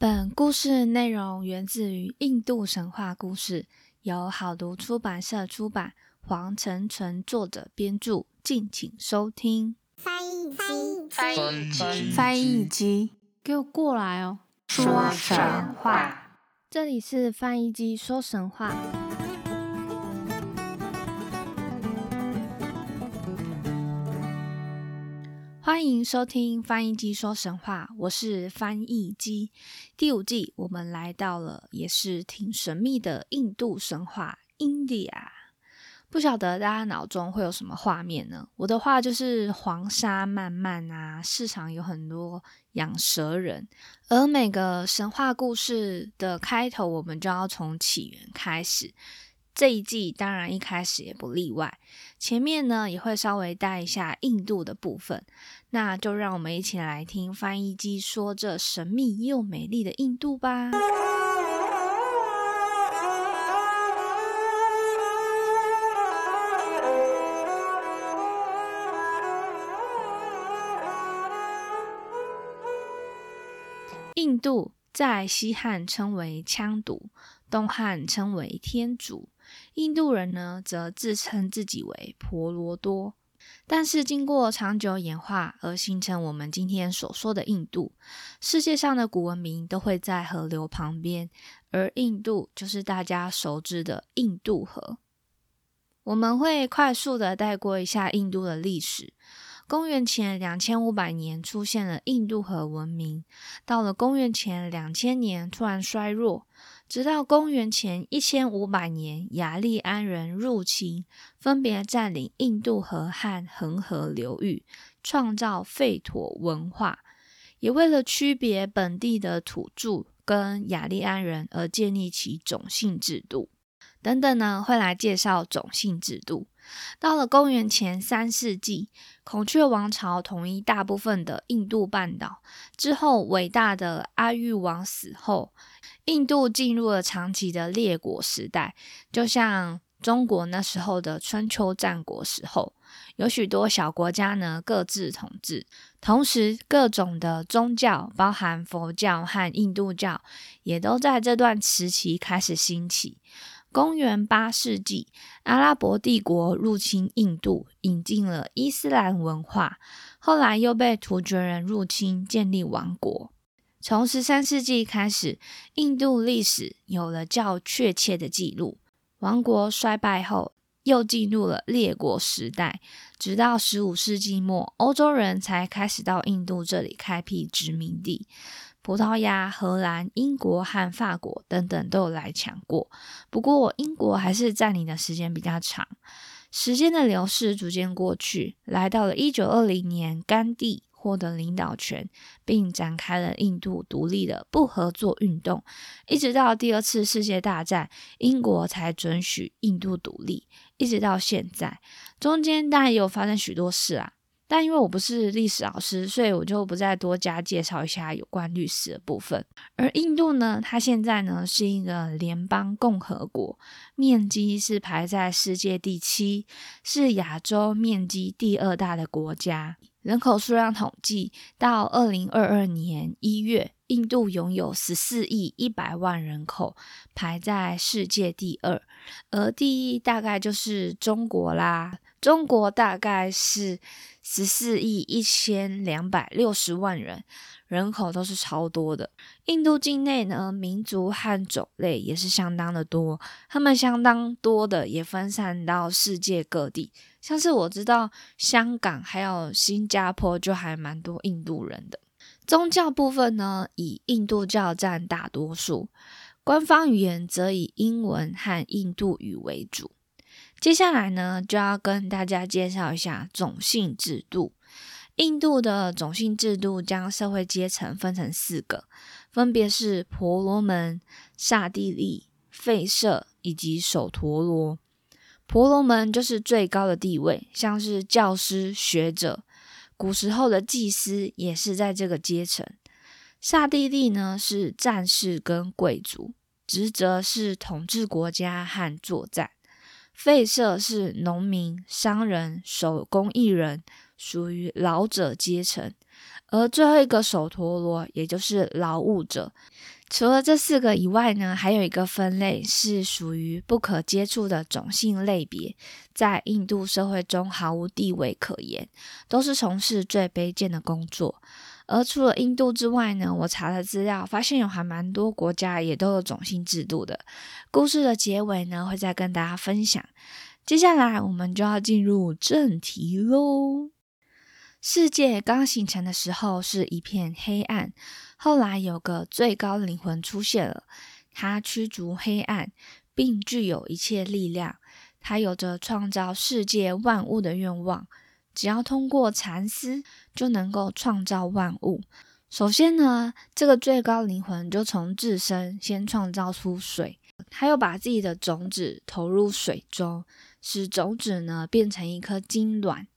本故事内容源自于印度神话故事，由好读出版社出版，黄晨晨作者编著，敬请收听。翻译机，翻译机，翻译机，给我过来哦！说神话，这里是翻译机说神话。欢迎收听翻译机说神话，我是翻译机。第五季，我们来到了也是挺神秘的印度神话 India。不晓得大家脑中会有什么画面呢？我的话就是黄沙漫漫啊，市场有很多养蛇人，而每个神话故事的开头，我们就要从起源开始。这一季当然一开始也不例外，前面呢也会稍微带一下印度的部分，那就让我们一起来听翻译机说这神秘又美丽的印度吧。印度在西汉称为羌族，东汉称为天竺。印度人呢，则自称自己为婆罗多，但是经过长久演化而形成我们今天所说的印度。世界上的古文明都会在河流旁边，而印度就是大家熟知的印度河。我们会快速的带过一下印度的历史。公元前两千五百年出现了印度河文明，到了公元前两千年突然衰弱。直到公元前一千五百年，雅利安人入侵，分别占领印度河和恒河流域，创造吠陀文化，也为了区别本地的土著跟雅利安人而建立起种姓制度。等等呢，会来介绍种姓制度。到了公元前三世纪，孔雀王朝统一大部分的印度半岛之后，伟大的阿育王死后，印度进入了长期的列国时代，就像中国那时候的春秋战国时候，有许多小国家呢各自统治，同时各种的宗教，包含佛教和印度教，也都在这段时期开始兴起。公元八世纪，阿拉伯帝国入侵印度，引进了伊斯兰文化。后来又被突厥人入侵，建立王国。从十三世纪开始，印度历史有了较确切的记录。王国衰败后，又进入了列国时代。直到十五世纪末，欧洲人才开始到印度这里开辟殖民地。葡萄牙、荷兰、英国和法国等等都有来抢过，不过英国还是占领的时间比较长。时间的流逝逐渐过去，来到了一九二零年，甘地获得领导权，并展开了印度独立的不合作运动，一直到第二次世界大战，英国才准许印度独立，一直到现在，中间当然也有发生许多事啊。但因为我不是历史老师，所以我就不再多加介绍一下有关历史的部分。而印度呢，它现在呢是一个联邦共和国，面积是排在世界第七，是亚洲面积第二大的国家。人口数量统计到二零二二年一月，印度拥有十四亿一百万人口，排在世界第二，而第一大概就是中国啦。中国大概是十四亿一千两百六十万人，人口都是超多的。印度境内呢，民族和种类也是相当的多，他们相当多的也分散到世界各地。像是我知道香港还有新加坡就还蛮多印度人的。宗教部分呢，以印度教占大多数，官方语言则以英文和印度语为主。接下来呢，就要跟大家介绍一下种姓制度。印度的种姓制度将社会阶层分成四个，分别是婆罗门、刹帝利、吠舍以及首陀罗。婆罗门就是最高的地位，像是教师、学者。古时候的祭司也是在这个阶层。刹帝利呢，是战士跟贵族，职责是统治国家和作战。吠舍是农民、商人、手工艺人，属于老者阶层。而最后一个首陀罗，也就是劳务者。除了这四个以外呢，还有一个分类是属于不可接触的种姓类别，在印度社会中毫无地位可言，都是从事最卑贱的工作。而除了印度之外呢，我查了资料，发现有还蛮多国家也都有种姓制度的。故事的结尾呢，会再跟大家分享。接下来我们就要进入正题喽。世界刚形成的时候是一片黑暗。后来有个最高灵魂出现了，他驱逐黑暗，并具有一切力量。他有着创造世界万物的愿望，只要通过禅思，就能够创造万物。首先呢，这个最高灵魂就从自身先创造出水，他又把自己的种子投入水中，使种子呢变成一颗金卵。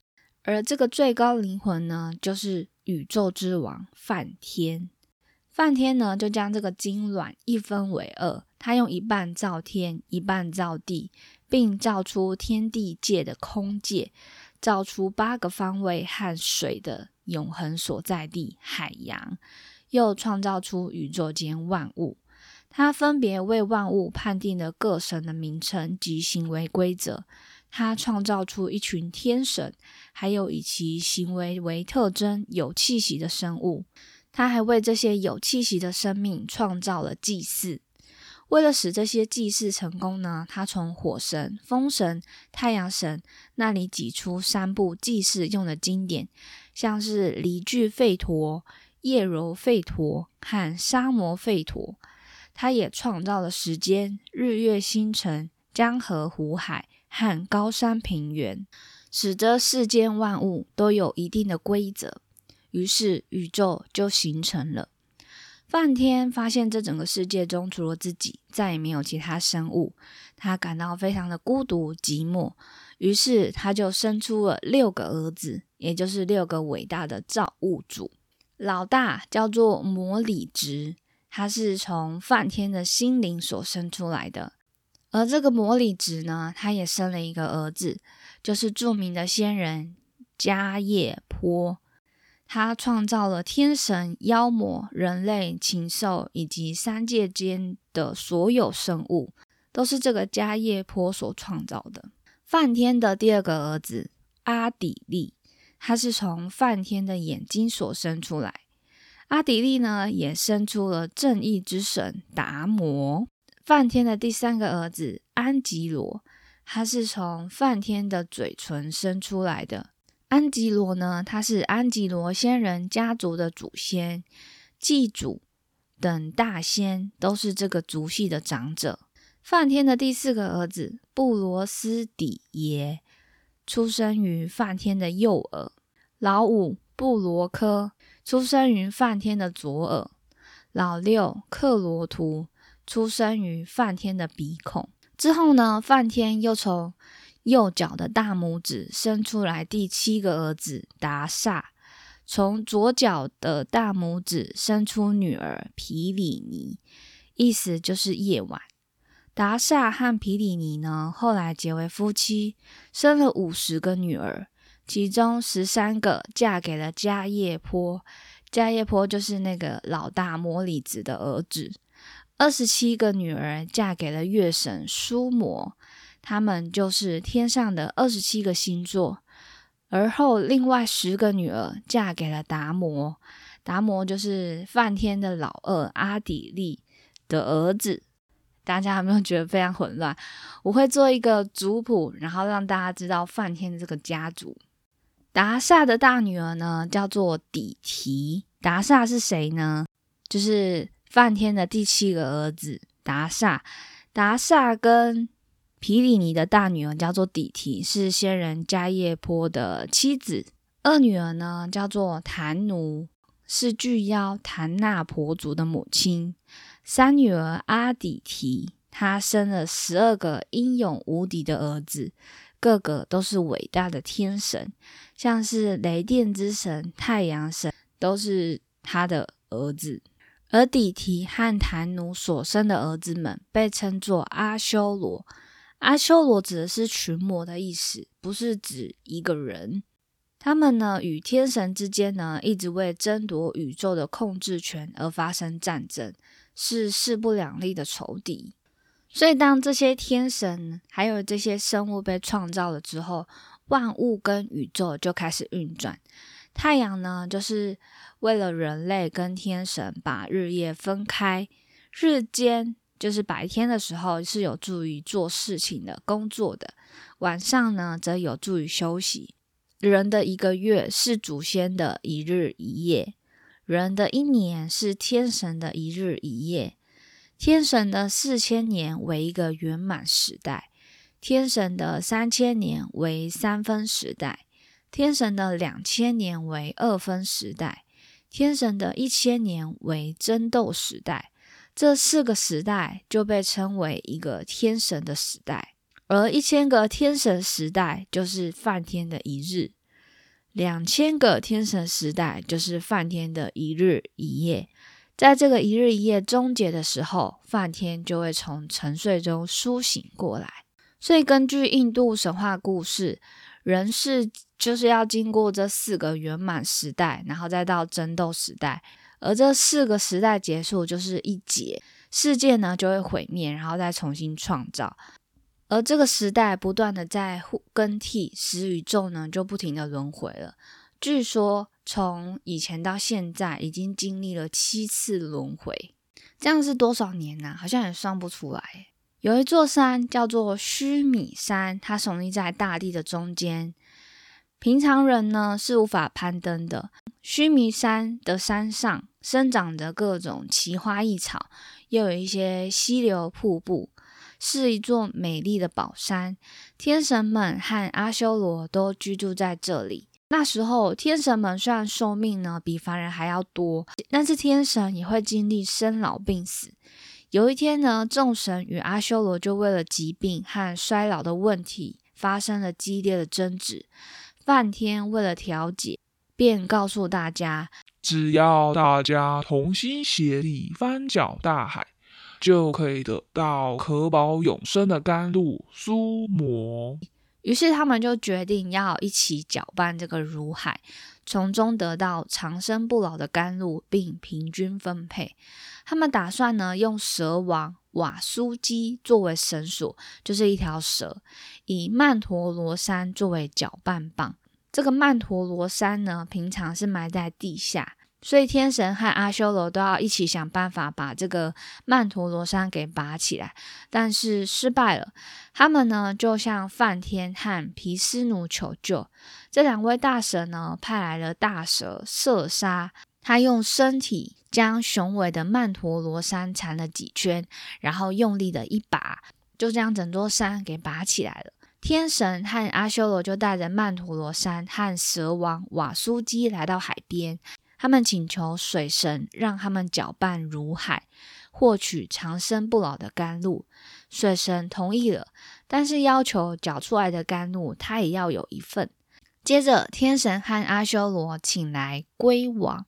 而这个最高灵魂呢，就是宇宙之王梵天。梵天呢，就将这个精卵一分为二，他用一半造天，一半造地，并造出天地界的空界，造出八个方位和水的永恒所在地海洋，又创造出宇宙间万物。他分别为万物判定了各神的名称及行为规则。他创造出一群天神，还有以其行为为特征、有气息的生物。他还为这些有气息的生命创造了祭祀。为了使这些祭祀成功呢，他从火神、风神、太阳神那里挤出三部祭祀用的经典，像是离聚吠陀、叶柔吠陀和沙摩吠陀。他也创造了时间、日月星辰、江河湖海和高山平原，使得世间万物都有一定的规则。于是宇宙就形成了。梵天发现这整个世界中除了自己，再也没有其他生物，他感到非常的孤独寂寞。于是他就生出了六个儿子，也就是六个伟大的造物主。老大叫做摩里直，他是从梵天的心灵所生出来的。而这个摩里直呢，他也生了一个儿子，就是著名的仙人迦叶坡。他创造了天神、妖魔、人类、禽兽以及三界间的所有生物，都是这个迦叶坡所创造的。梵天的第二个儿子阿底利，他是从梵天的眼睛所生出来。阿底利呢，也生出了正义之神达摩。梵天的第三个儿子安吉罗，他是从梵天的嘴唇生出来的。安吉罗呢？他是安吉罗仙人家族的祖先，祭祖等大仙都是这个族系的长者。梵天的第四个儿子布罗斯底耶，出生于梵天的右耳；老五布罗科出生于梵天的左耳；老六克罗图出生于梵天的鼻孔。之后呢，梵天又从右脚的大拇指生出来第七个儿子达萨，从左脚的大拇指生出女儿皮里尼，意思就是夜晚。达萨和皮里尼呢，后来结为夫妻，生了五十个女儿，其中十三个嫁给了迦叶坡，迦叶坡就是那个老大摩里子的儿子，二十七个女儿嫁给了月神苏摩。他们就是天上的二十七个星座，而后另外十个女儿嫁给了达摩，达摩就是梵天的老二阿底利的儿子。大家有没有觉得非常混乱？我会做一个族谱，然后让大家知道梵天的这个家族。达萨的大女儿呢，叫做底提。达萨是谁呢？就是梵天的第七个儿子达萨。达萨跟皮里尼的大女儿叫做底提，是仙人迦叶坡的妻子。二女儿呢叫做檀奴，是巨妖檀那婆族的母亲。三女儿阿底提，她生了十二个英勇无敌的儿子，个个都是伟大的天神，像是雷电之神、太阳神都是她的儿子。而底提和檀奴所生的儿子们被称作阿修罗。阿修罗指的是群魔的意思，不是指一个人。他们呢与天神之间呢一直为争夺宇宙的控制权而发生战争，是势不两立的仇敌。所以，当这些天神还有这些生物被创造了之后，万物跟宇宙就开始运转。太阳呢，就是为了人类跟天神把日夜分开，日间就是白天的时候是有助于做事情的工作的，晚上呢则有助于休息。人的一个月是祖先的一日一夜，人的一年是天神的一日一夜。天神的四千年为一个圆满时代，天神的三千年为三分时代，天神的两千年为二分时代，天神的一千年为争斗时代。这四个时代就被称为一个天神的时代，而一千个天神时代就是梵天的一日，两千个天神时代就是梵天的一日一夜。在这个一日一夜终结的时候，梵天就会从沉睡中苏醒过来。所以，根据印度神话故事，人是就是要经过这四个圆满时代，然后再到争斗时代。而这四个时代结束，就是一劫，世界呢就会毁灭，然后再重新创造。而这个时代不断的在互更替，使宇宙呢就不停的轮回了。据说。从以前到现在，已经经历了七次轮回，这样是多少年呢？好像也算不出来。有一座山叫做须弥山，它耸立在大地的中间，平常人呢是无法攀登的。须弥山的山上生长着各种奇花异草，又有一些溪流瀑布，是一座美丽的宝山。天神们和阿修罗都居住在这里。那时候，天神们虽然寿命呢比凡人还要多，但是天神也会经历生老病死。有一天呢，众神与阿修罗就为了疾病和衰老的问题发生了激烈的争执。梵天为了调解，便告诉大家：只要大家同心协力翻搅大海，就可以得到可保永生的甘露苏摩。于是他们就决定要一起搅拌这个乳海，从中得到长生不老的甘露，并平均分配。他们打算呢，用蛇王瓦苏基作为绳索，就是一条蛇，以曼陀罗山作为搅拌棒。这个曼陀罗山呢，平常是埋在地下。所以天神和阿修罗都要一起想办法把这个曼陀罗山给拔起来，但是失败了。他们呢就向梵天和毗湿奴求救。这两位大神呢派来了大蛇射杀，他用身体将雄伟的曼陀罗山缠了几圈，然后用力的一拔，就将整座山给拔起来了。天神和阿修罗就带着曼陀罗山和蛇王瓦苏基来到海边。他们请求水神让他们搅拌如海，获取长生不老的甘露。水神同意了，但是要求搅出来的甘露他也要有一份。接着，天神和阿修罗请来龟王，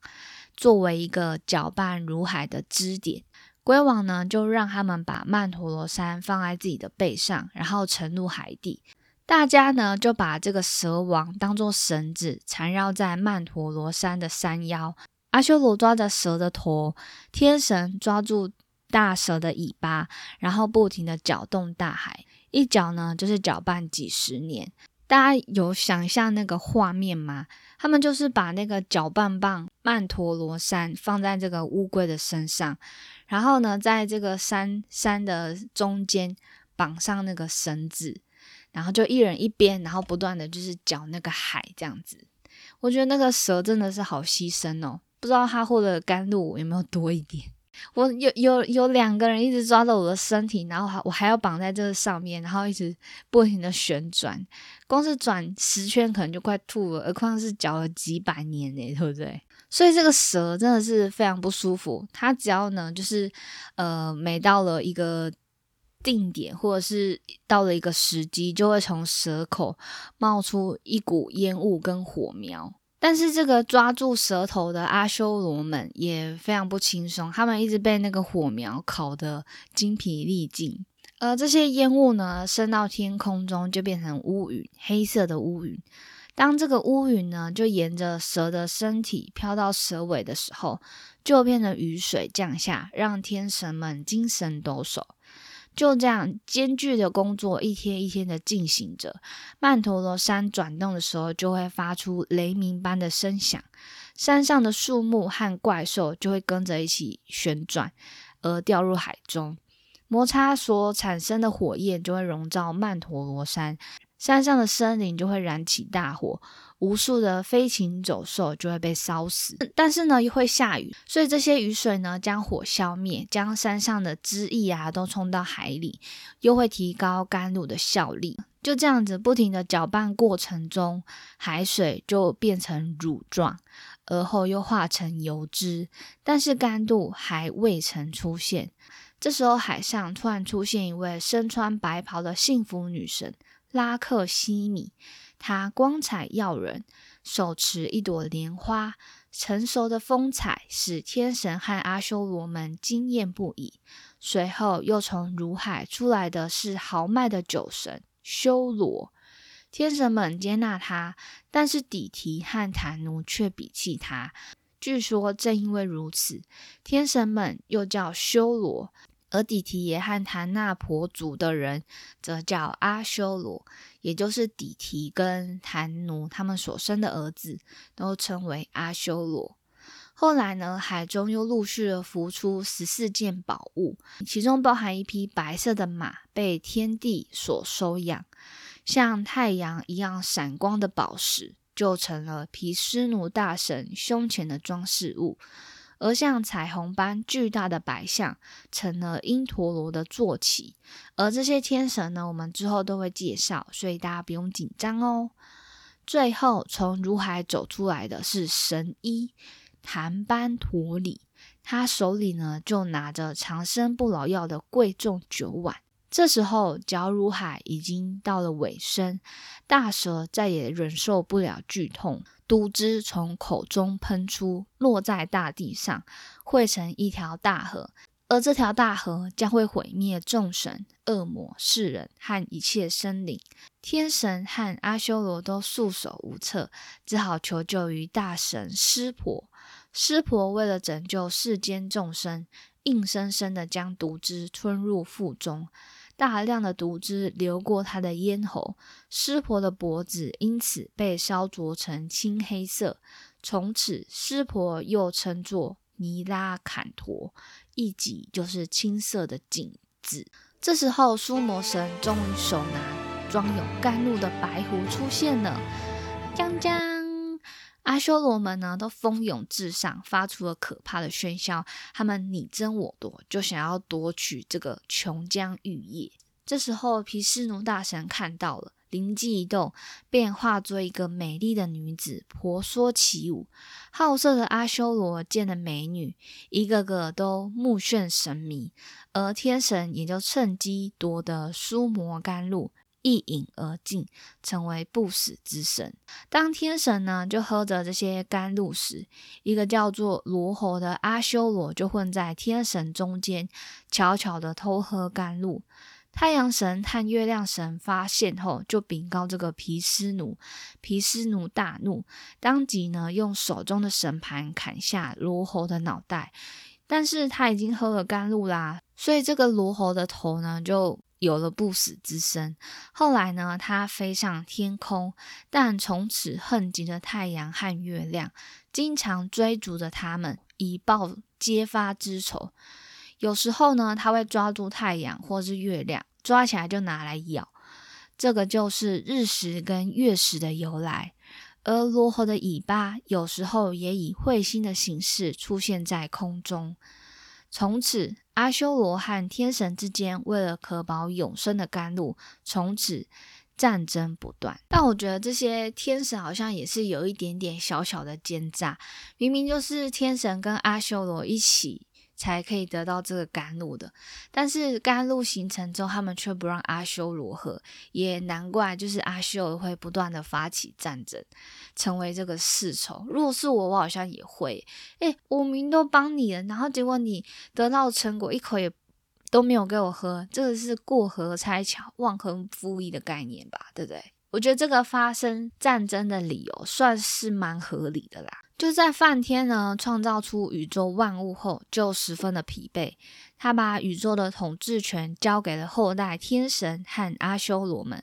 作为一个搅拌如海的支点。龟王呢，就让他们把曼陀罗山放在自己的背上，然后沉入海底。大家呢就把这个蛇王当做绳子缠绕在曼陀罗山的山腰，阿修罗抓着蛇的头，天神抓住大蛇的尾巴，然后不停的搅动大海，一搅呢就是搅拌几十年。大家有想象那个画面吗？他们就是把那个搅拌棒曼陀罗山放在这个乌龟的身上，然后呢在这个山山的中间绑上那个绳子。然后就一人一边，然后不断的就是搅那个海这样子。我觉得那个蛇真的是好牺牲哦，不知道它获得甘露有没有多一点。我有有有两个人一直抓着我的身体，然后还我还要绑在这个上面，然后一直不停的旋转，光是转十圈可能就快吐了，何况是搅了几百年呢，对不对？所以这个蛇真的是非常不舒服。它只要呢，就是呃，每到了一个。定点或者是到了一个时机，就会从蛇口冒出一股烟雾跟火苗。但是这个抓住蛇头的阿修罗们也非常不轻松，他们一直被那个火苗烤得精疲力尽。而这些烟雾呢，升到天空中就变成乌云，黑色的乌云。当这个乌云呢，就沿着蛇的身体飘到蛇尾的时候，就变成雨水降下，让天神们精神抖擞。就这样艰巨的工作一天一天的进行着，曼陀罗山转动的时候，就会发出雷鸣般的声响，山上的树木和怪兽就会跟着一起旋转，而掉入海中。摩擦所产生的火焰就会笼罩曼陀罗山，山上的森林就会燃起大火。无数的飞禽走兽就会被烧死，但是呢又会下雨，所以这些雨水呢将火消灭，将山上的汁液啊都冲到海里，又会提高甘露的效力。就这样子不停的搅拌过程中，海水就变成乳状，而后又化成油脂，但是甘露还未曾出现。这时候海上突然出现一位身穿白袍的幸福女神拉克西米。他光彩耀人，手持一朵莲花，成熟的风采使天神和阿修罗们惊艳不已。随后又从如海出来的是豪迈的酒神修罗，天神们接纳他，但是底提和檀奴却鄙弃他。据说正因为如此，天神们又叫修罗。而底提耶和檀那婆族的人，则叫阿修罗，也就是底提跟檀奴他们所生的儿子，都称为阿修罗。后来呢，海中又陆续的浮出十四件宝物，其中包含一匹白色的马，被天帝所收养，像太阳一样闪光的宝石，就成了皮斯奴大神胸前的装饰物。而像彩虹般巨大的白象，成了因陀罗的坐骑。而这些天神呢，我们之后都会介绍，所以大家不用紧张哦。最后从如海走出来的是神医檀班陀里，他手里呢就拿着长生不老药的贵重酒碗。这时候，绞如海已经到了尾声，大蛇再也忍受不了剧痛。毒汁从口中喷出，落在大地上，汇成一条大河。而这条大河将会毁灭众神、恶魔、世人和一切生灵。天神和阿修罗都束手无策，只好求救于大神湿婆。湿婆为了拯救世间众生，硬生生的将毒汁吞入腹中。大量的毒汁流过他的咽喉，湿婆的脖子因此被烧灼成青黑色。从此，湿婆又称作尼拉坎陀，一级就是青色的颈子。这时候，苏魔神终于手拿装有甘露的白壶出现了。将将。阿修罗们呢，都蜂拥至上，发出了可怕的喧嚣。他们你争我夺，就想要夺取这个琼浆玉液。这时候，毗湿奴大神看到了，灵机一动，便化作一个美丽的女子，婆娑起舞。好色的阿修罗见了美女，一个个都目眩神迷，而天神也就趁机夺得苏摩甘露。一饮而尽，成为不死之神。当天神呢，就喝着这些甘露时，一个叫做罗喉的阿修罗就混在天神中间，悄悄的偷喝甘露。太阳神和月亮神发现后，就禀告这个毗湿奴。毗湿奴大怒，当即呢，用手中的神盘砍下罗喉的脑袋。但是他已经喝了甘露啦，所以这个罗喉的头呢，就。有了不死之身，后来呢，他飞上天空，但从此恨极了太阳和月亮，经常追逐着他们，以报揭发之仇。有时候呢，他会抓住太阳或是月亮，抓起来就拿来咬。这个就是日食跟月食的由来。而罗喉的尾巴有时候也以彗星的形式出现在空中。从此，阿修罗和天神之间为了可保永生的甘露，从此战争不断。但我觉得这些天神好像也是有一点点小小的奸诈，明明就是天神跟阿修罗一起。才可以得到这个甘露的，但是甘露形成之后，他们却不让阿修罗喝，也难怪，就是阿修罗会不断的发起战争，成为这个世仇。如果是我，我好像也会，诶，我明都帮你了，然后结果你得到成果一口也都没有给我喝，这个是过河拆桥、忘恩负义的概念吧，对不对？我觉得这个发生战争的理由算是蛮合理的啦。就在梵天呢创造出宇宙万物后，就十分的疲惫。他把宇宙的统治权交给了后代天神和阿修罗们，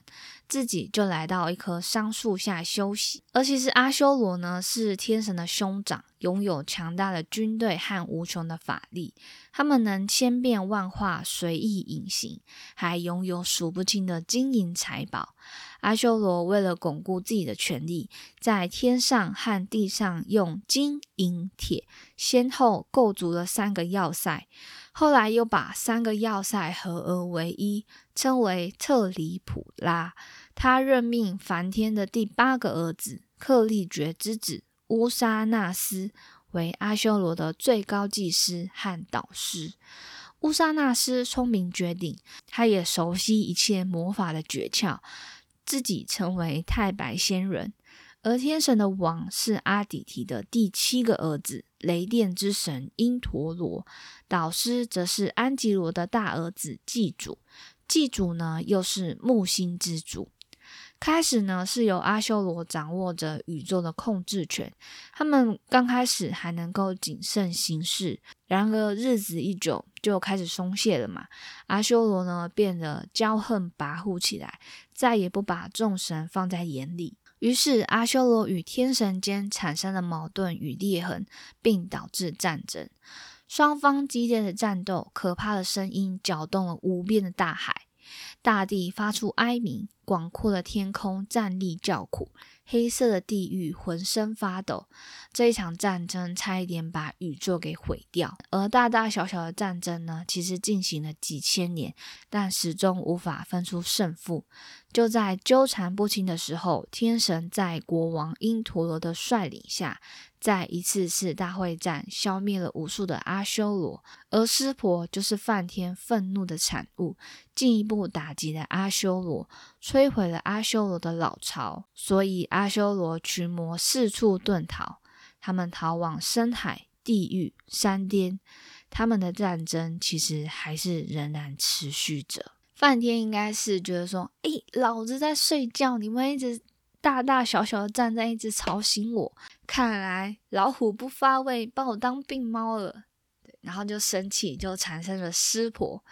自己就来到一棵桑树下休息。而其实阿修罗呢是天神的兄长，拥有强大的军队和无穷的法力，他们能千变万化、随意隐形，还拥有数不清的金银财宝。阿修罗为了巩固自己的权力，在天上和地上用金银铁先后构筑了三个要塞。后来又把三个要塞合而为一，称为特里普拉。他任命梵天的第八个儿子克利觉之子乌沙纳斯为阿修罗的最高祭司和导师。乌沙纳斯聪明绝顶，他也熟悉一切魔法的诀窍，自己成为太白仙人。而天神的王是阿底提的第七个儿子。雷电之神因陀罗，导师则是安吉罗的大儿子祭主，祭主呢又是木星之主。开始呢是由阿修罗掌握着宇宙的控制权，他们刚开始还能够谨慎行事，然而日子一久就开始松懈了嘛。阿修罗呢变得骄横跋扈起来，再也不把众神放在眼里。于是，阿修罗与天神间产生了矛盾与裂痕，并导致战争。双方激烈的战斗，可怕的声音搅动了无边的大海，大地发出哀鸣，广阔的天空站立叫苦。黑色的地狱浑身发抖，这一场战争差一点把宇宙给毁掉。而大大小小的战争呢，其实进行了几千年，但始终无法分出胜负。就在纠缠不清的时候，天神在国王因陀罗的率领下。在一次次大会战，消灭了无数的阿修罗，而湿婆就是梵天愤怒的产物，进一步打击了阿修罗，摧毁了阿修罗的老巢，所以阿修罗群魔四处遁逃，他们逃往深海、地狱、山巅，他们的战争其实还是仍然持续着。梵天应该是觉得说，诶，老子在睡觉，你们一直。大大小小的站在一直吵醒我，看来老虎不发威，把我当病猫了。对，然后就生气，就产生了湿婆。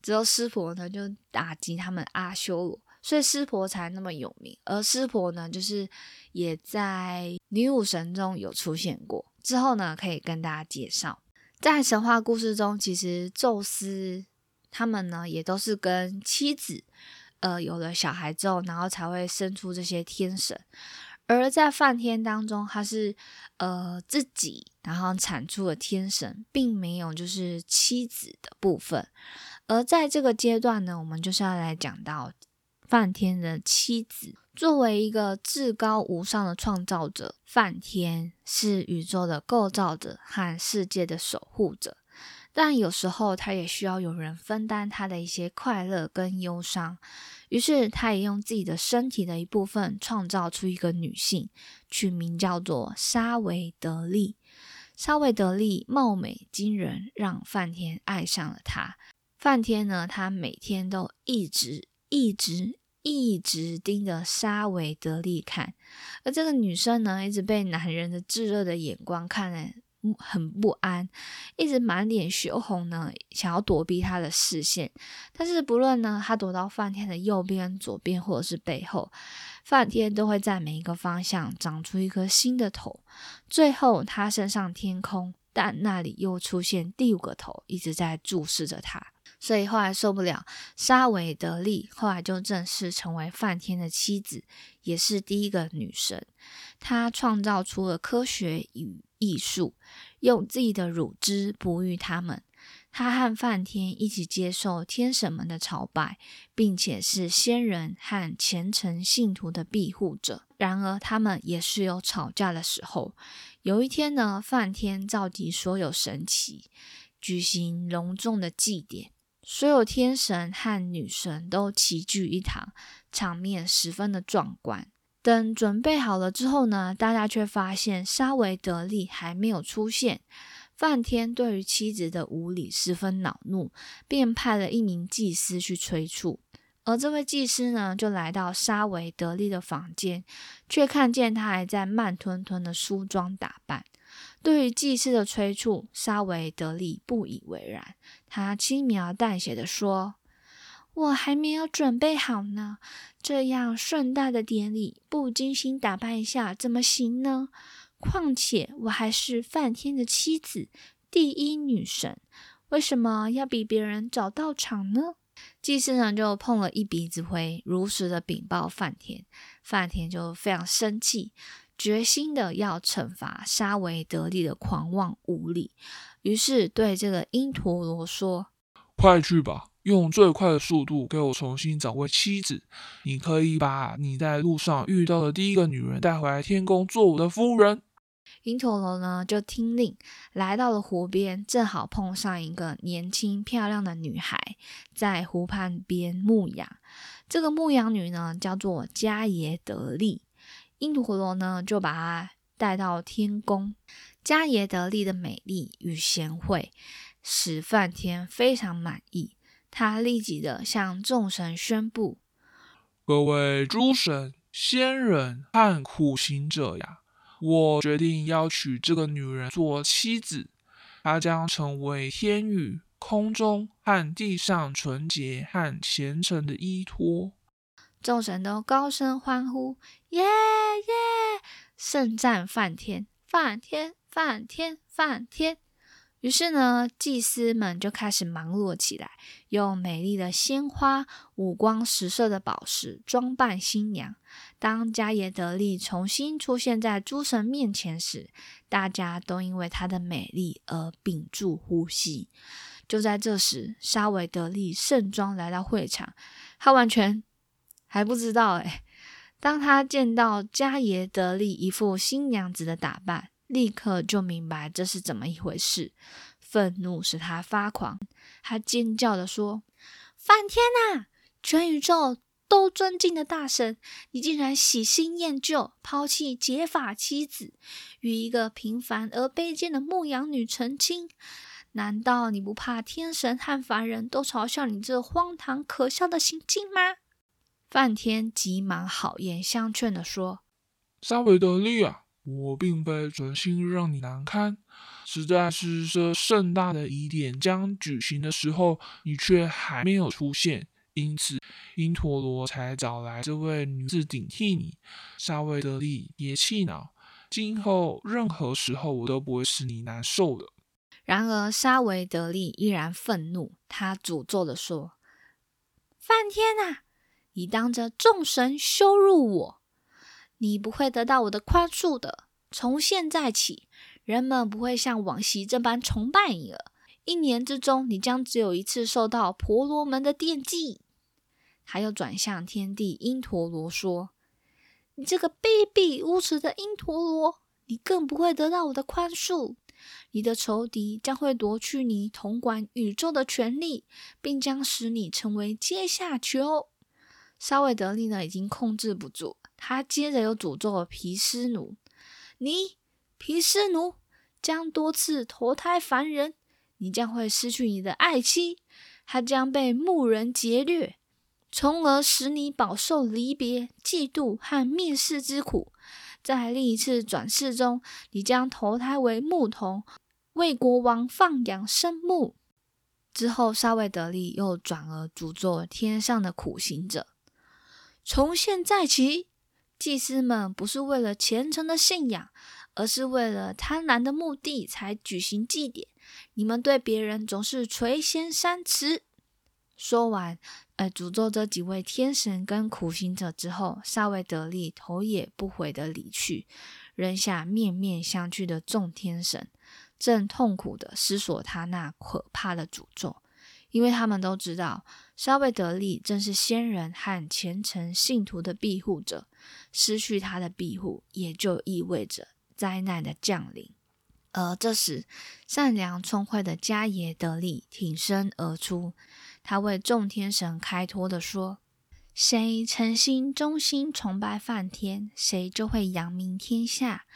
之后湿婆呢就打击他们阿修罗，所以湿婆才那么有名。而湿婆呢，就是也在女武神中有出现过。之后呢，可以跟大家介绍，在神话故事中，其实宙斯他们呢也都是跟妻子。呃，有了小孩之后，然后才会生出这些天神。而在梵天当中，他是呃自己，然后产出了天神，并没有就是妻子的部分。而在这个阶段呢，我们就是要来讲到梵天的妻子，作为一个至高无上的创造者，梵天是宇宙的构造者和世界的守护者。但有时候他也需要有人分担他的一些快乐跟忧伤，于是他也用自己的身体的一部分创造出一个女性，取名叫做沙维德利。沙维德利貌美惊人，让梵天爱上了她。梵天呢，他每天都一直一直一直盯着沙维德利看，而这个女生呢，一直被男人的炙热的眼光看了。很不安，一直满脸羞红呢，想要躲避他的视线。但是不论呢，他躲到梵天的右边、左边或者是背后，梵天都会在每一个方向长出一颗新的头。最后，他升上天空，但那里又出现第五个头，一直在注视着他。所以后来受不了，沙维德利后来就正式成为梵天的妻子，也是第一个女神。她创造出了科学与艺术，用自己的乳汁哺育他们。他和梵天一起接受天神们的朝拜，并且是仙人和虔诚信徒的庇护者。然而，他们也是有吵架的时候。有一天呢，梵天召集所有神祇，举行隆重的祭典。所有天神和女神都齐聚一堂，场面十分的壮观。等准备好了之后呢，大家却发现沙维德利还没有出现。梵天对于妻子的无礼十分恼怒，便派了一名祭司去催促。而这位祭司呢，就来到沙维德利的房间，却看见他还在慢吞吞的梳妆打扮。对于祭司的催促，沙维德利不以为然。他轻描淡写的说：“我还没有准备好呢，这样盛大的典礼，不精心打扮一下怎么行呢？况且我还是梵天的妻子，第一女神，为什么要比别人早到场呢？”祭司呢就碰了一鼻子灰，如实的禀报梵天。梵天就非常生气，决心的要惩罚沙维德利的狂妄无礼。于是对这个因陀罗说：“快去吧，用最快的速度给我重新找位妻子。你可以把你在路上遇到的第一个女人带回来天宫做我的夫人。”因陀罗呢就听令，来到了湖边，正好碰上一个年轻漂亮的女孩在湖畔边牧羊。这个牧羊女呢叫做迦耶德利，因陀罗呢就把她带到天宫。迦耶德利的美丽与贤惠使梵天非常满意，他立即的向众神宣布：“各位诸神、仙人和苦行者呀！”我决定要娶这个女人做妻子，她将成为天宇、空中和地上纯洁和虔诚的依托。众神都高声欢呼：“耶耶！盛赞梵天，梵天，梵天，梵天！”于是呢，祭司们就开始忙碌起来，用美丽的鲜花、五光十色的宝石装扮新娘。当加耶德利重新出现在诸神面前时，大家都因为她的美丽而屏住呼吸。就在这时，沙维德利盛装来到会场，他完全还不知道诶当他见到加耶德利一副新娘子的打扮。立刻就明白这是怎么一回事，愤怒使他发狂，他尖叫的说：“梵天呐，全宇宙都尊敬的大神，你竟然喜新厌旧，抛弃结发妻子，与一个平凡而卑贱的牧羊女成亲？难道你不怕天神和凡人都嘲笑你这荒唐可笑的行径吗？”梵天急忙好言相劝的说：“沙维德利啊！”我并非存心让你难堪，实在是这盛大的仪典将举行的时候，你却还没有出现，因此因陀罗才找来这位女子顶替你。沙维德利，别气恼，今后任何时候我都不会使你难受的。然而沙维德利依然愤怒，他诅咒的说：“梵天啊，你当着众神羞辱我！”你不会得到我的宽恕的。从现在起，人们不会像往昔这般崇拜你了。一年之中，你将只有一次受到婆罗门的惦记。他又转向天帝因陀罗说：“你这个卑鄙无耻的因陀罗，你更不会得到我的宽恕。你的仇敌将会夺去你统管宇宙的权利，并将使你成为阶下囚。”沙韦德利呢，已经控制不住。他接着又诅咒皮斯奴：“你皮斯奴将多次投胎凡人，你将会失去你的爱妻，他将被牧人劫掠，从而使你饱受离别、嫉妒和灭世之苦。在另一次转世中，你将投胎为牧童，为国王放养生牧。之后，沙韦德利又转而诅咒天上的苦行者：从现在起。”祭司们不是为了虔诚的信仰，而是为了贪婪的目的才举行祭典。你们对别人总是垂涎三尺。说完，呃，诅咒这几位天神跟苦行者之后，萨维德利头也不回的离去，扔下面面相觑的众天神，正痛苦的思索他那可怕的诅咒。因为他们都知道，萨维德利正是仙人和虔诚信徒的庇护者，失去他的庇护，也就意味着灾难的降临。而这时，善良聪慧的迦耶德利挺身而出，他为众天神开脱的说：“谁诚心忠心崇拜梵天，谁就会扬名天下。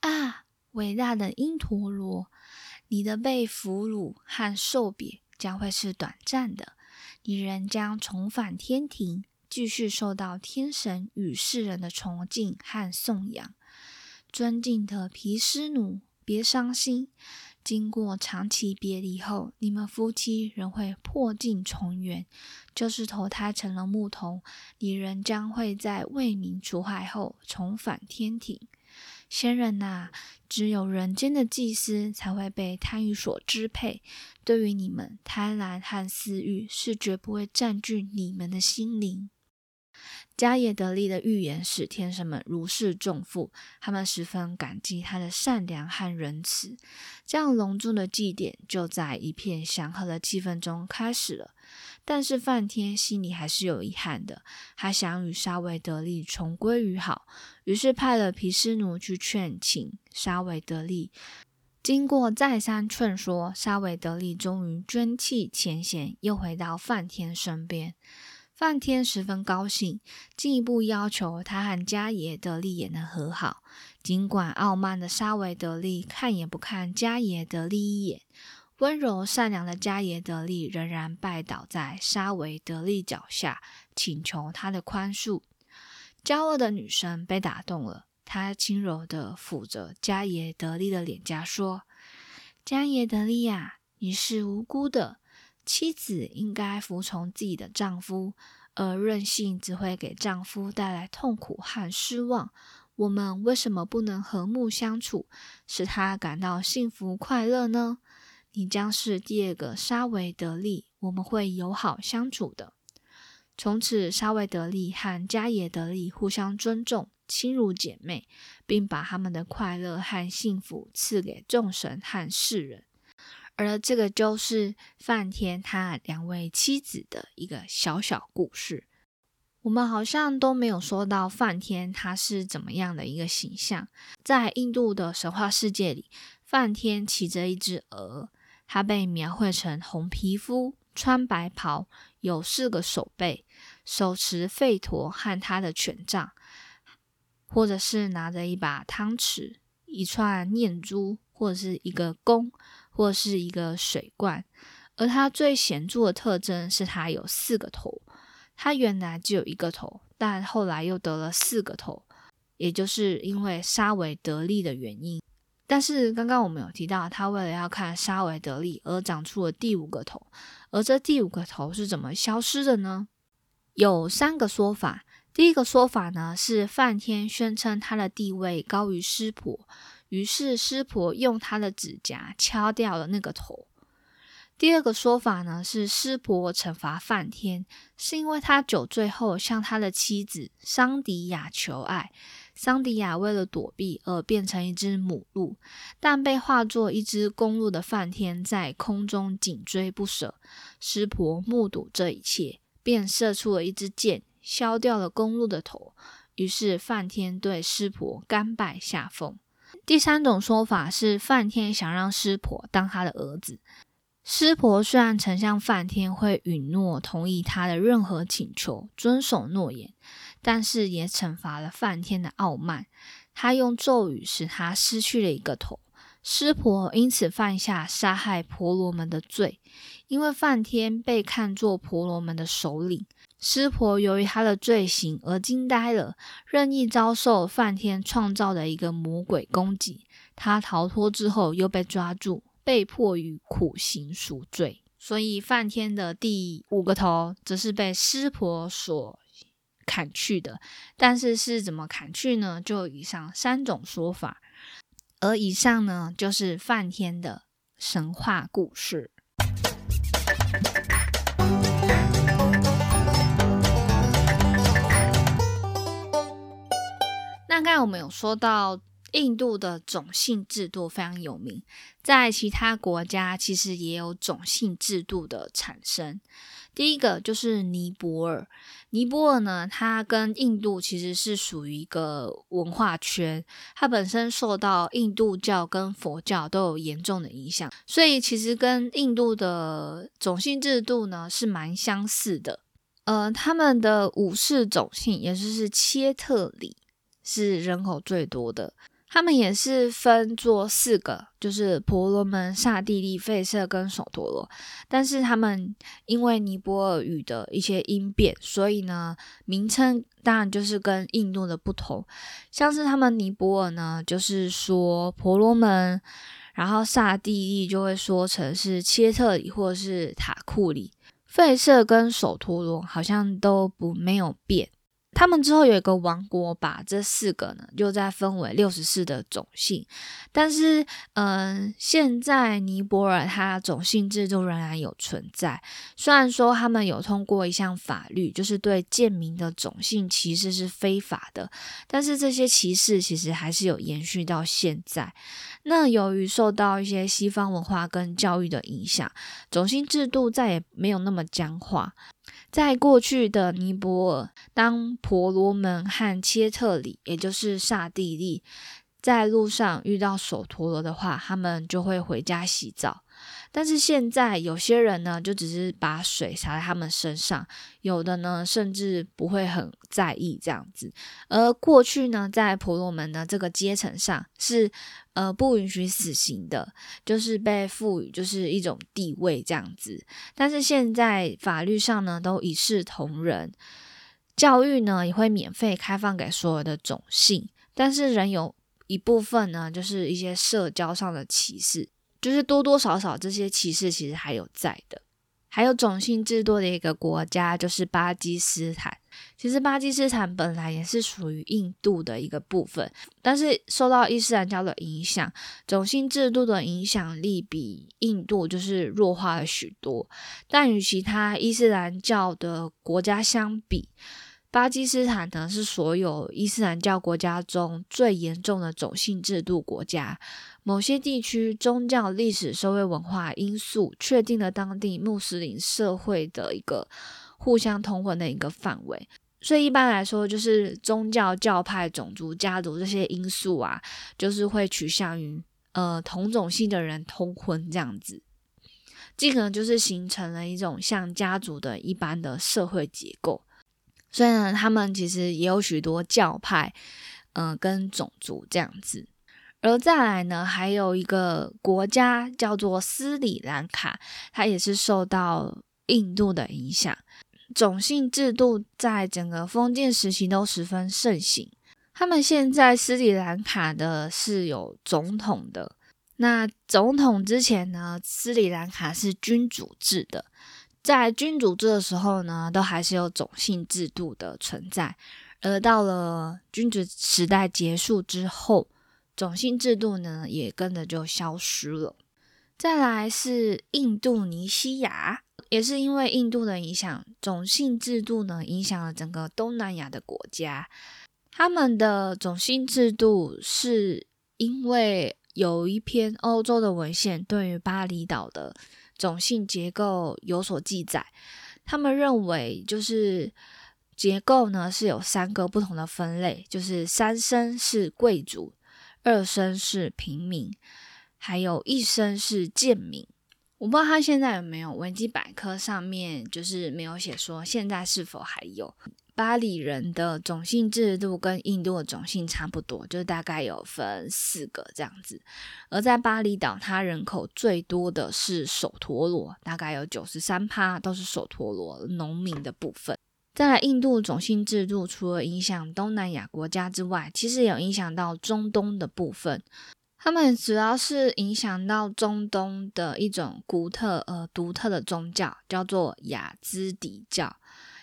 啊，伟大的因陀罗，你的被俘虏和受贬。”将会是短暂的，你仍将重返天庭，继续受到天神与世人的崇敬和颂扬。尊敬的毗湿奴，别伤心。经过长期别离后，你们夫妻仍会破镜重圆。就是投胎成了牧童，你仍将会在为民除害后重返天庭。仙人呐，只有人间的祭司才会被贪欲所支配。对于你们，贪婪和私欲是绝不会占据你们的心灵。迦叶德利的预言使天神们如释重负，他们十分感激他的善良和仁慈。这样隆重的祭典就在一片祥和的气氛中开始了。但是梵天心里还是有遗憾的，他想与沙维德利重归于好，于是派了毗湿奴去劝请沙维德利。经过再三劝说，沙维德利终于捐弃前嫌，又回到梵天身边。梵天十分高兴，进一步要求他和加耶德利也能和好。尽管傲慢的沙维德利看也不看加耶德利一眼，温柔善良的加耶德利仍然拜倒在沙维德利脚下，请求他的宽恕。骄傲的女生被打动了，她轻柔地抚着加耶德利的脸颊，说：“加耶德利呀，你是无辜的。”妻子应该服从自己的丈夫，而任性只会给丈夫带来痛苦和失望。我们为什么不能和睦相处，使他感到幸福快乐呢？你将是第二个沙维德利，我们会友好相处的。从此，沙维德利和加耶德利互相尊重，亲如姐妹，并把他们的快乐和幸福赐给众神和世人。而这个就是梵天他两位妻子的一个小小故事。我们好像都没有说到梵天他是怎么样的一个形象。在印度的神话世界里，梵天骑着一只鹅，他被描绘成红皮肤、穿白袍，有四个手背，手持吠陀和他的权杖，或者是拿着一把汤匙、一串念珠，或者是一个弓。或是一个水罐，而它最显著的特征是它有四个头。它原来只有一个头，但后来又得了四个头，也就是因为沙维德利的原因。但是刚刚我们有提到，他为了要看沙维德利而长出了第五个头，而这第五个头是怎么消失的呢？有三个说法。第一个说法呢是梵天宣称他的地位高于湿婆。于是师婆用她的指甲敲掉了那个头。第二个说法呢，是师婆惩罚梵天，是因为他酒醉后向他的妻子桑迪亚求爱，桑迪亚为了躲避而变成一只母鹿，但被化作一只公鹿的梵天在空中紧追不舍。师婆目睹这一切，便射出了一支箭，削掉了公鹿的头。于是梵天对师婆甘拜下风。第三种说法是，梵天想让湿婆当他的儿子。湿婆虽然曾向梵天会允诺同意他的任何请求，遵守诺言，但是也惩罚了梵天的傲慢。他用咒语使他失去了一个头。湿婆因此犯下杀害婆罗门的罪，因为梵天被看作婆罗门的首领。湿婆由于他的罪行而惊呆了，任意遭受梵天创造的一个魔鬼攻击。他逃脱之后又被抓住，被迫于苦行赎罪。所以梵天的第五个头则是被湿婆所砍去的。但是是怎么砍去呢？就以上三种说法。而以上呢，就是梵天的神话故事。刚才我们有说到，印度的种姓制度非常有名，在其他国家其实也有种姓制度的产生。第一个就是尼泊尔，尼泊尔呢，它跟印度其实是属于一个文化圈，它本身受到印度教跟佛教都有严重的影响，所以其实跟印度的种姓制度呢是蛮相似的。呃，他们的武士种姓也就是切特里。是人口最多的，他们也是分作四个，就是婆罗门、刹帝利、吠舍跟首陀罗。但是他们因为尼泊尔语的一些音变，所以呢，名称当然就是跟印度的不同。像是他们尼泊尔呢，就是说婆罗门，然后刹帝利就会说成是切特里或者是塔库里，吠舍跟首陀罗好像都不没有变。他们之后有一个王国，把这四个呢又再分为六十四的种姓，但是，嗯，现在尼泊尔它种姓制度仍然有存在。虽然说他们有通过一项法律，就是对贱民的种姓歧视是非法的，但是这些歧视其实还是有延续到现在。那由于受到一些西方文化跟教育的影响，种姓制度再也没有那么僵化。在过去的尼泊尔，当婆罗门和切特里，也就是刹帝利，在路上遇到首陀罗的话，他们就会回家洗澡。但是现在有些人呢，就只是把水洒在他们身上，有的呢，甚至不会很在意这样子。而过去呢，在婆罗门的这个阶层上，是呃不允许死刑的，就是被赋予就是一种地位这样子。但是现在法律上呢，都一视同仁，教育呢也会免费开放给所有的种姓，但是仍有一部分呢，就是一些社交上的歧视。就是多多少少这些歧视其实还有在的，还有种姓制度的一个国家就是巴基斯坦。其实巴基斯坦本来也是属于印度的一个部分，但是受到伊斯兰教的影响，种姓制度的影响力比印度就是弱化了许多。但与其他伊斯兰教的国家相比，巴基斯坦呢是所有伊斯兰教国家中最严重的种姓制度国家。某些地区宗教、历史、社会、文化因素确定了当地穆斯林社会的一个互相通婚的一个范围。所以一般来说，就是宗教、教派、种族、家族这些因素啊，就是会趋向于呃同种性的人通婚这样子，这个就是形成了一种像家族的一般的社会结构。所以呢，他们其实也有许多教派，嗯，跟种族这样子。而再来呢，还有一个国家叫做斯里兰卡，它也是受到印度的影响，种姓制度在整个封建时期都十分盛行。他们现在斯里兰卡的是有总统的，那总统之前呢，斯里兰卡是君主制的。在君主制的时候呢，都还是有种姓制度的存在，而到了君主时代结束之后，种姓制度呢也跟着就消失了。再来是印度尼西亚，也是因为印度的影响，种姓制度呢影响了整个东南亚的国家。他们的种姓制度是因为有一篇欧洲的文献对于巴厘岛的。种姓结构有所记载，他们认为就是结构呢是有三个不同的分类，就是三生是贵族，二生是平民，还有一生是贱民。我不知道他现在有没有维基百科上面就是没有写说现在是否还有。巴黎人的种姓制度跟印度的种姓差不多，就是大概有分四个这样子。而在巴厘岛，它人口最多的是首陀罗，大概有九十三趴都是首陀罗农民的部分。再来，印度种姓制度除了影响东南亚国家之外，其实有影响到中东的部分。他们主要是影响到中东的一种独特呃独特的宗教，叫做雅兹迪教。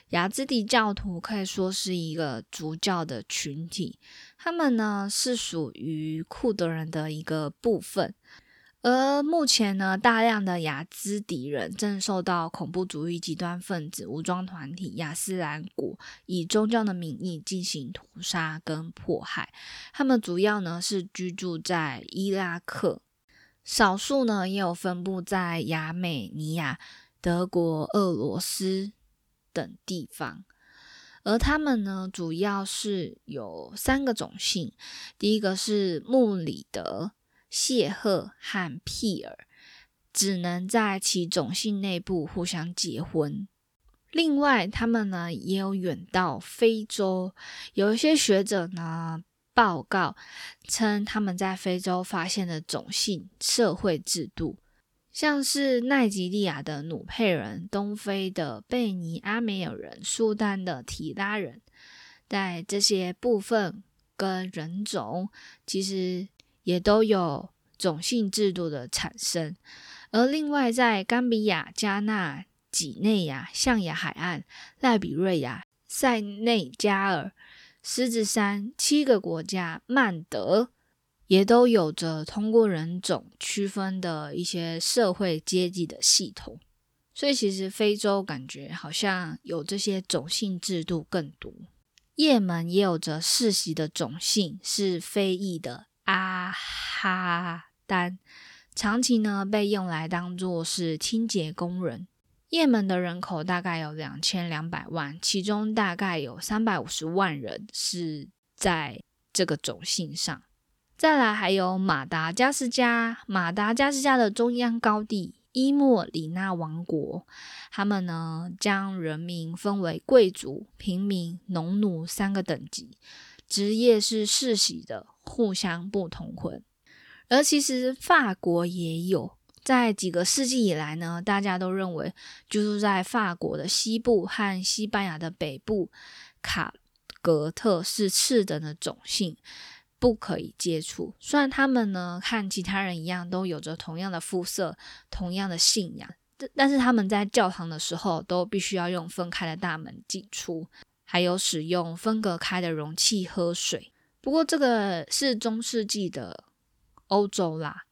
雅兹迪教徒可以说是一个主教的群体，他们呢是属于库德人的一个部分，而目前呢，大量的雅兹迪人正受到恐怖主义极端分子武装团体雅斯兰国以宗教的名义进行屠杀跟迫害。他们主要呢是居住在伊拉克，少数呢也有分布在亚美尼亚、德国、俄罗斯。等地方，而他们呢，主要是有三个种姓，第一个是穆里德、谢赫和皮尔，只能在其种姓内部互相结婚。另外，他们呢也有远到非洲，有一些学者呢报告，称他们在非洲发现的种姓社会制度，像是奈及利亚的努佩人、东非的贝尼阿美尔人、苏丹的提拉人，在这些部分跟人种，其实也都有种姓制度的产生。而另外，在冈比亚、加纳、几内亚、象牙海岸、赖比瑞亚、塞内加尔、狮子山七个国家，曼德也都有着通过人种区分的一些社会阶级的系统。所以，其实非洲感觉好像有这些种姓制度更多。也门也有着世袭的种姓，是非裔的阿哈丹。长期呢被用来当做是清洁工人。也门的人口大概有两千两百万，其中大概有三百五十万人是在这个种姓上。再来还有马达加斯加，马达加斯加的中央高地伊莫里纳王国，他们呢将人民分为贵族、平民、农奴三个等级，职业是世袭的，互相不同婚。而其实法国也有，在几个世纪以来呢，大家都认为，就是在法国的西部和西班牙的北部，卡格特是次等的种姓，不可以接触。虽然他们呢，和其他人一样，都有着同样的肤色、同样的信仰，但是他们在教堂的时候，都必须要用分开的大门进出，还有使用分隔开的容器喝水。不过，这个是中世纪的。欧洲啦，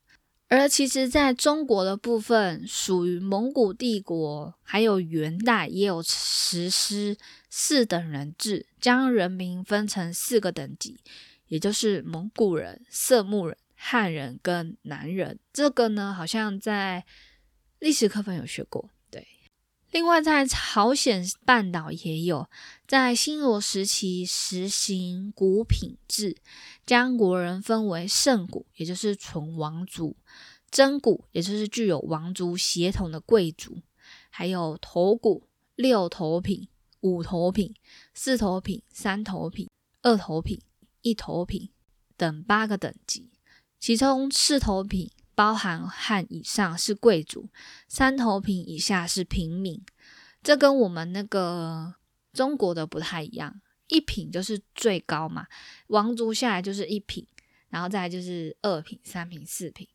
而其实在中国的部分，属于蒙古帝国，还有元代也有实施四等人制，将人民分成四个等级，也就是蒙古人、色目人、汉人跟南人。这个呢，好像在历史课本有学过。另外，在朝鲜半岛也有，在新罗时期实行古品制，将国人分为圣古，也就是纯王族；真古，也就是具有王族血统的贵族；还有头古、六头品、五头品、四头品、三头品、二头品、一头品等八个等级，其中四头品。包含汉以上是贵族，三头品以下是平民。这跟我们那个中国的不太一样，一品就是最高嘛，王族下来就是一品，然后再来就是二品、三品、四品。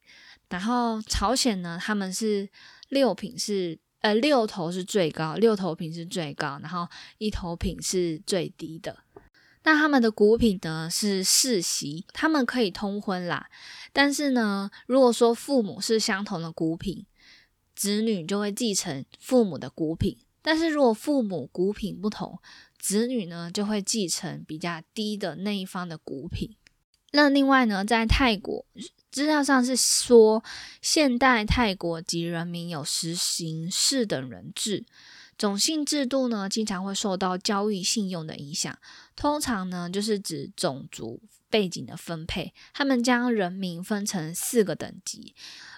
然后朝鲜呢，他们是六品是呃六头是最高，六头品是最高，然后一头品是最低的。那他们的古品呢是世袭，他们可以通婚啦。但是呢，如果说父母是相同的古品，子女就会继承父母的古品；但是如果父母古品不同，子女呢就会继承比较低的那一方的古品。那另外呢，在泰国资料上是说，现代泰国及人民有实行四等人制。种姓制度呢，经常会受到交易信用的影响。通常呢，就是指种族背景的分配。他们将人民分成四个等级，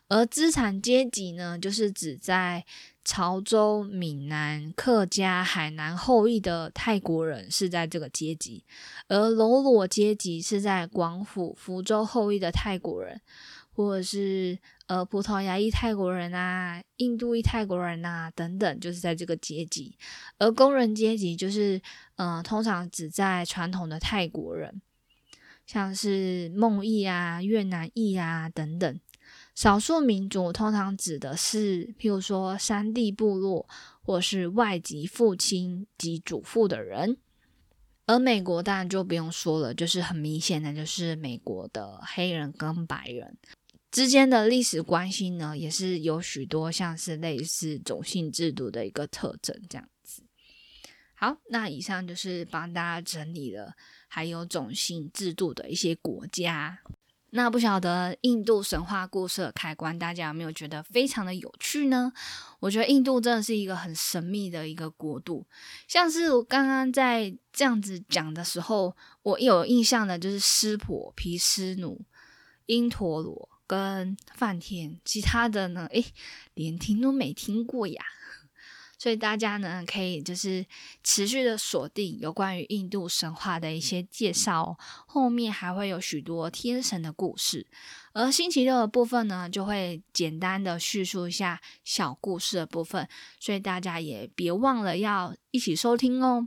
而资产阶级呢，就是指在潮州、闽南、客家、海南后裔的泰国人是在这个阶级，而喽啰阶级是在广府、福州后裔的泰国人。或者是呃葡萄牙裔泰国人啊、印度裔泰国人啊等等，就是在这个阶级。而工人阶级就是嗯，通常只在传统的泰国人，像是孟裔啊、越南裔啊等等。少数民族通常指的是譬如说山地部落，或是外籍父亲及祖父的人。而美国当然就不用说了，就是很明显的，就是美国的黑人跟白人。之间的历史关系呢，也是有许多像是类似种姓制度的一个特征，这样子。好，那以上就是帮大家整理了还有种姓制度的一些国家。那不晓得印度神话故事的开关，大家有没有觉得非常的有趣呢？我觉得印度真的是一个很神秘的一个国度，像是我刚刚在这样子讲的时候，我有印象的就是湿婆、毗湿奴、因陀罗。跟梵天，其他的呢？诶，连听都没听过呀。所以大家呢可以就是持续的锁定有关于印度神话的一些介绍，后面还会有许多天神的故事。而星期六的部分呢，就会简单的叙述一下小故事的部分，所以大家也别忘了要一起收听哦。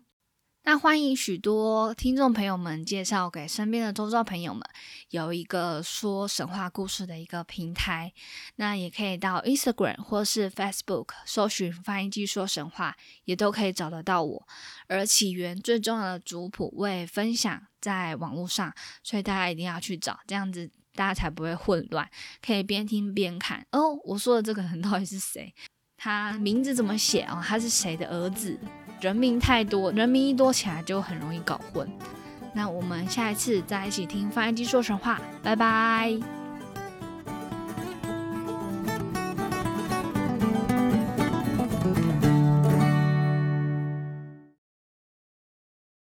那欢迎许多听众朋友们介绍给身边的周遭朋友们，有一个说神话故事的一个平台，那也可以到 Instagram 或是 Facebook 搜寻翻译机说神话，也都可以找得到我。而起源最重要的族谱我也分享在网络上，所以大家一定要去找，这样子大家才不会混乱，可以边听边看。哦，我说的这个人到底是谁？他名字怎么写哦？他是谁的儿子？人名太多，人名一多起来就很容易搞混。那我们下一次再一起听翻译机说神话，拜拜。